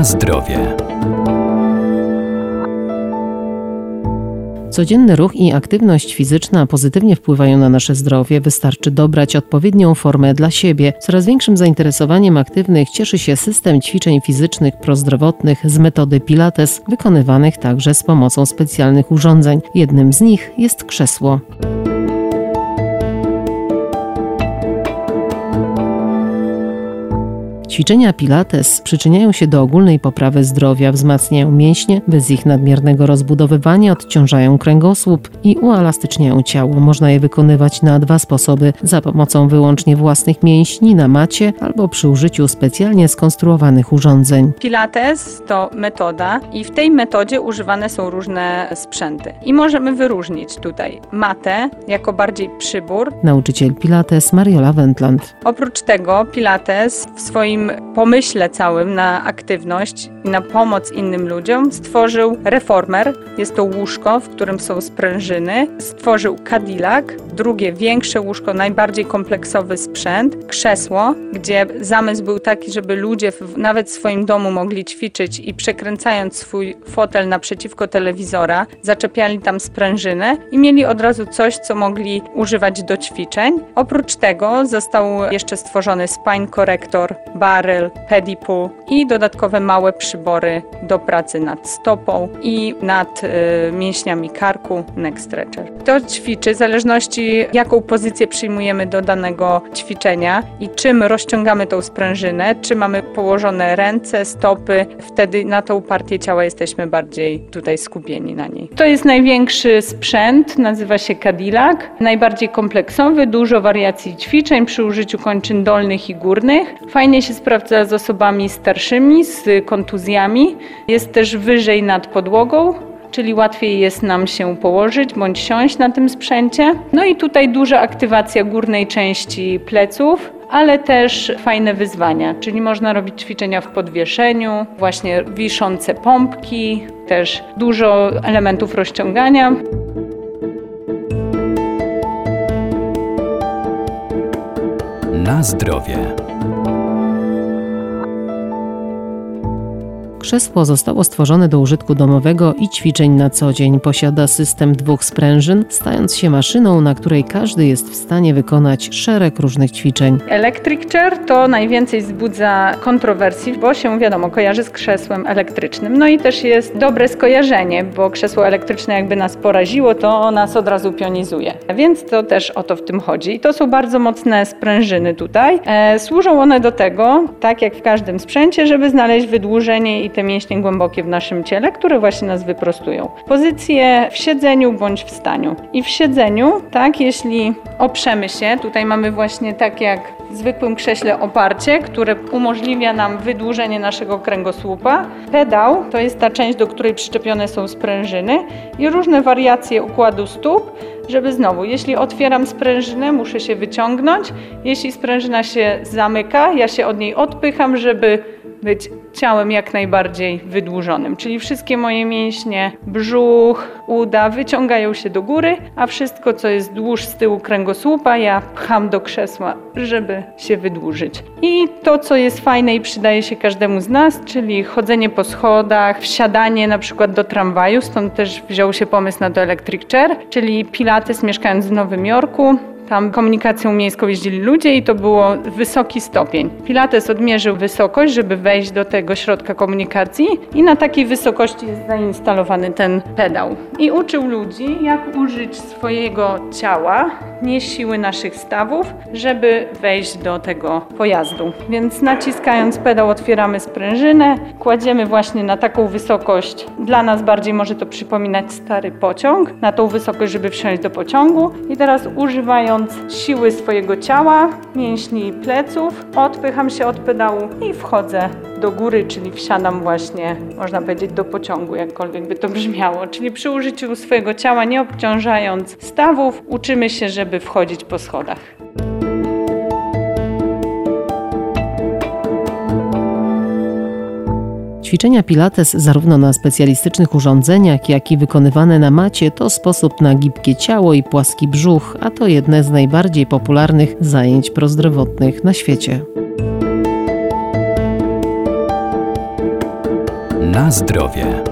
Na zdrowie. Codzienny ruch i aktywność fizyczna pozytywnie wpływają na nasze zdrowie. Wystarczy dobrać odpowiednią formę dla siebie. Coraz większym zainteresowaniem aktywnych cieszy się system ćwiczeń fizycznych prozdrowotnych z metody Pilates, wykonywanych także z pomocą specjalnych urządzeń. Jednym z nich jest krzesło. Ćwiczenia Pilates przyczyniają się do ogólnej poprawy zdrowia, wzmacniają mięśnie, bez ich nadmiernego rozbudowywania odciążają kręgosłup i uelastyczniają ciało. Można je wykonywać na dwa sposoby: za pomocą wyłącznie własnych mięśni na macie albo przy użyciu specjalnie skonstruowanych urządzeń. Pilates to metoda i w tej metodzie używane są różne sprzęty. I możemy wyróżnić tutaj matę jako bardziej przybór. Nauczyciel Pilates Mariola Wendland. Oprócz tego Pilates w swoim pomyśle całym na aktywność i na pomoc innym ludziom stworzył reformer. Jest to łóżko, w którym są sprężyny. Stworzył Cadillac, drugie większe łóżko, najbardziej kompleksowy sprzęt, krzesło, gdzie zamysł był taki, żeby ludzie w, nawet w swoim domu mogli ćwiczyć i przekręcając swój fotel naprzeciwko telewizora, zaczepiali tam sprężynę i mieli od razu coś, co mogli używać do ćwiczeń. Oprócz tego został jeszcze stworzony spine corrector, baryl, pedipool i dodatkowe małe przybory do pracy nad stopą i nad y, mięśniami karku, neck stretcher. To ćwiczy w zależności jaką pozycję przyjmujemy do danego ćwiczenia i czym rozciągamy tą sprężynę, czy mamy położone ręce, stopy, wtedy na tą partię ciała jesteśmy bardziej tutaj skupieni na niej. To jest największy sprzęt, nazywa się Cadillac, najbardziej kompleksowy, dużo wariacji ćwiczeń przy użyciu kończyn dolnych i górnych. Fajnie się sprawdza z osobami starszymi, z kontuzjami. Jest też wyżej nad podłogą, czyli łatwiej jest nam się położyć bądź siąść na tym sprzęcie. No i tutaj duża aktywacja górnej części pleców, ale też fajne wyzwania, czyli można robić ćwiczenia w podwieszeniu, właśnie wiszące pompki, też dużo elementów rozciągania. Na zdrowie. Krzesło zostało stworzone do użytku domowego i ćwiczeń na co dzień. Posiada system dwóch sprężyn, stając się maszyną, na której każdy jest w stanie wykonać szereg różnych ćwiczeń. Electric chair to najwięcej wzbudza kontrowersji, bo się wiadomo kojarzy z krzesłem elektrycznym. No i też jest dobre skojarzenie, bo krzesło elektryczne jakby nas poraziło, to nas od razu pionizuje. Więc to też o to w tym chodzi. I to są bardzo mocne sprężyny tutaj. E, służą one do tego, tak jak w każdym sprzęcie, żeby znaleźć wydłużenie i te mięśnie głębokie w naszym ciele, które właśnie nas wyprostują. Pozycje w siedzeniu bądź w staniu. I w siedzeniu, tak, jeśli oprzemy się, tutaj mamy właśnie tak jak w zwykłym krześle oparcie, które umożliwia nam wydłużenie naszego kręgosłupa. Pedał to jest ta część, do której przyczepione są sprężyny i różne wariacje układu stóp, żeby znowu, jeśli otwieram sprężynę, muszę się wyciągnąć. Jeśli sprężyna się zamyka, ja się od niej odpycham, żeby być ciałem jak najbardziej wydłużonym. Czyli wszystkie moje mięśnie, brzuch, uda wyciągają się do góry, a wszystko, co jest dłuż z tyłu kręgosłupa, ja pcham do krzesła, żeby się wydłużyć. I to, co jest fajne i przydaje się każdemu z nas, czyli chodzenie po schodach, wsiadanie na przykład do tramwaju, stąd też wziął się pomysł na to Electric Chair, czyli Pilates mieszkając w Nowym Jorku, tam komunikacją miejską jeździli ludzie i to było wysoki stopień. Pilates odmierzył wysokość, żeby wejść do tego środka komunikacji i na takiej wysokości jest zainstalowany ten pedał. I uczył ludzi, jak użyć swojego ciała, nie siły naszych stawów, żeby wejść do tego pojazdu. Więc naciskając pedał otwieramy sprężynę, kładziemy właśnie na taką wysokość. Dla nas bardziej może to przypominać stary pociąg, na tą wysokość, żeby wsiąść do pociągu. I teraz używając siły swojego ciała, mięśni pleców, odpycham się od pedału i wchodzę do góry, czyli wsiadam właśnie, można powiedzieć, do pociągu, jakkolwiek by to brzmiało. Czyli przy użyciu swojego ciała, nie obciążając stawów, uczymy się, żeby wchodzić po schodach. Ćwiczenia Pilates zarówno na specjalistycznych urządzeniach, jak i wykonywane na macie to sposób na gibkie ciało i płaski brzuch, a to jedne z najbardziej popularnych zajęć prozdrowotnych na świecie. Na zdrowie.